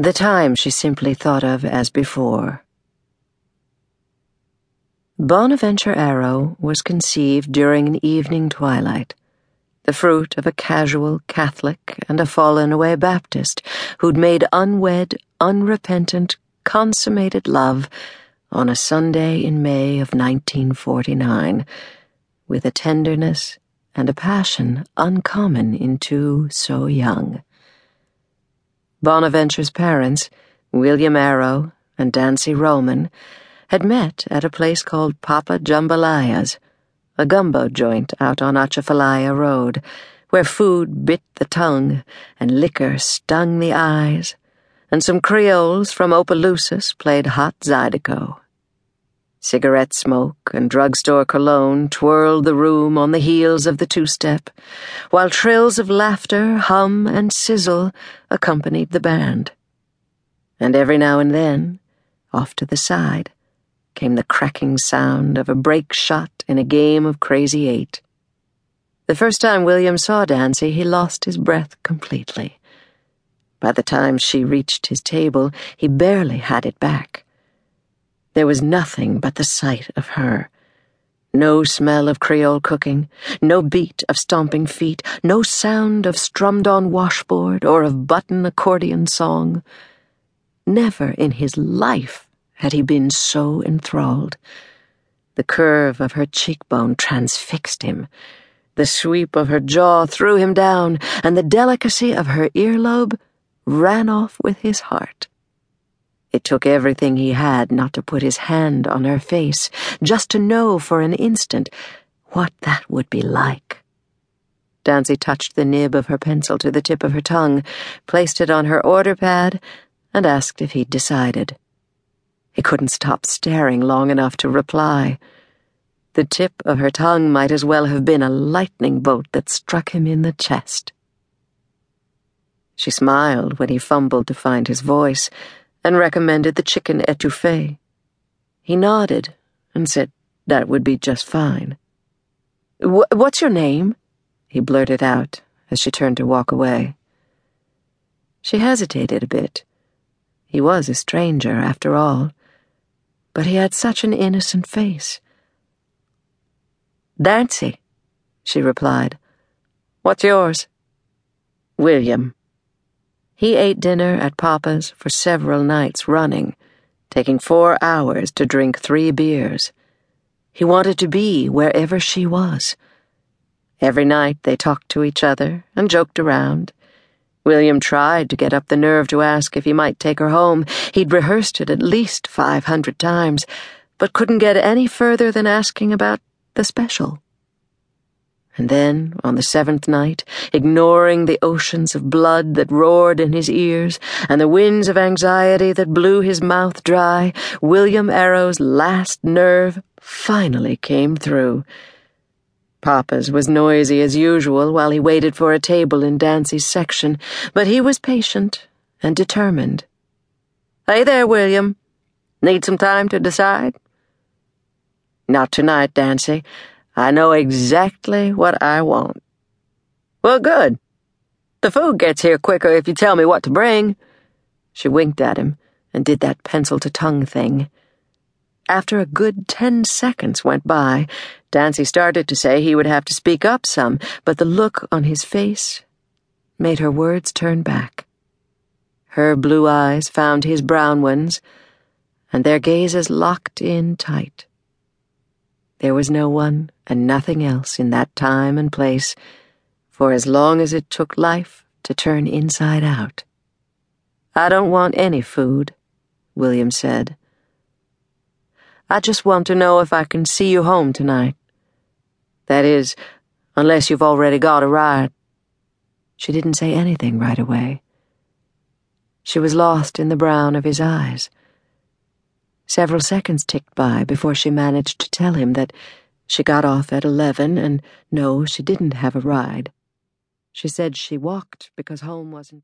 The time she simply thought of as before. Bonaventure Arrow was conceived during an evening twilight, the fruit of a casual Catholic and a fallen away Baptist who'd made unwed, unrepentant, consummated love on a Sunday in May of 1949, with a tenderness and a passion uncommon in two so young. Bonaventure's parents, William Arrow and Dancy Roman, had met at a place called Papa Jambalaya's, a gumbo joint out on Atchafalaya Road, where food bit the tongue and liquor stung the eyes, and some Creoles from Opelousas played hot Zydeco. Cigarette smoke and drugstore cologne twirled the room on the heels of the two step, while trills of laughter, hum, and sizzle accompanied the band. And every now and then, off to the side, came the cracking sound of a break shot in a game of Crazy Eight. The first time William saw Dancy, he lost his breath completely. By the time she reached his table, he barely had it back. There was nothing but the sight of her. No smell of Creole cooking, no beat of stomping feet, no sound of strummed on washboard or of button accordion song. Never in his life had he been so enthralled. The curve of her cheekbone transfixed him. The sweep of her jaw threw him down, and the delicacy of her earlobe ran off with his heart. Took everything he had not to put his hand on her face, just to know for an instant what that would be like. Dancy touched the nib of her pencil to the tip of her tongue, placed it on her order pad, and asked if he'd decided. He couldn't stop staring long enough to reply. The tip of her tongue might as well have been a lightning bolt that struck him in the chest. She smiled when he fumbled to find his voice and recommended the chicken etouffee. He nodded and said that would be just fine. What's your name? He blurted out as she turned to walk away. She hesitated a bit. He was a stranger, after all, but he had such an innocent face. Dancy, she replied. What's yours? William. He ate dinner at Papa's for several nights running, taking four hours to drink three beers. He wanted to be wherever she was. Every night they talked to each other and joked around. William tried to get up the nerve to ask if he might take her home. He'd rehearsed it at least five hundred times, but couldn't get any further than asking about the special. And then, on the seventh night, ignoring the oceans of blood that roared in his ears and the winds of anxiety that blew his mouth dry, William Arrow's last nerve finally came through. Papa's was noisy as usual while he waited for a table in Dancy's section, but he was patient and determined. Hey there, William. Need some time to decide? Not tonight, Dancy. I know exactly what I want. Well, good. The food gets here quicker if you tell me what to bring. She winked at him and did that pencil to tongue thing. After a good ten seconds went by, Dancy started to say he would have to speak up some, but the look on his face made her words turn back. Her blue eyes found his brown ones, and their gazes locked in tight. There was no one and nothing else in that time and place for as long as it took life to turn inside out. I don't want any food, William said. I just want to know if I can see you home tonight. That is, unless you've already got a ride. She didn't say anything right away. She was lost in the brown of his eyes. Several seconds ticked by before she managed to tell him that she got off at eleven and no, she didn't have a ride. She said she walked because home wasn't.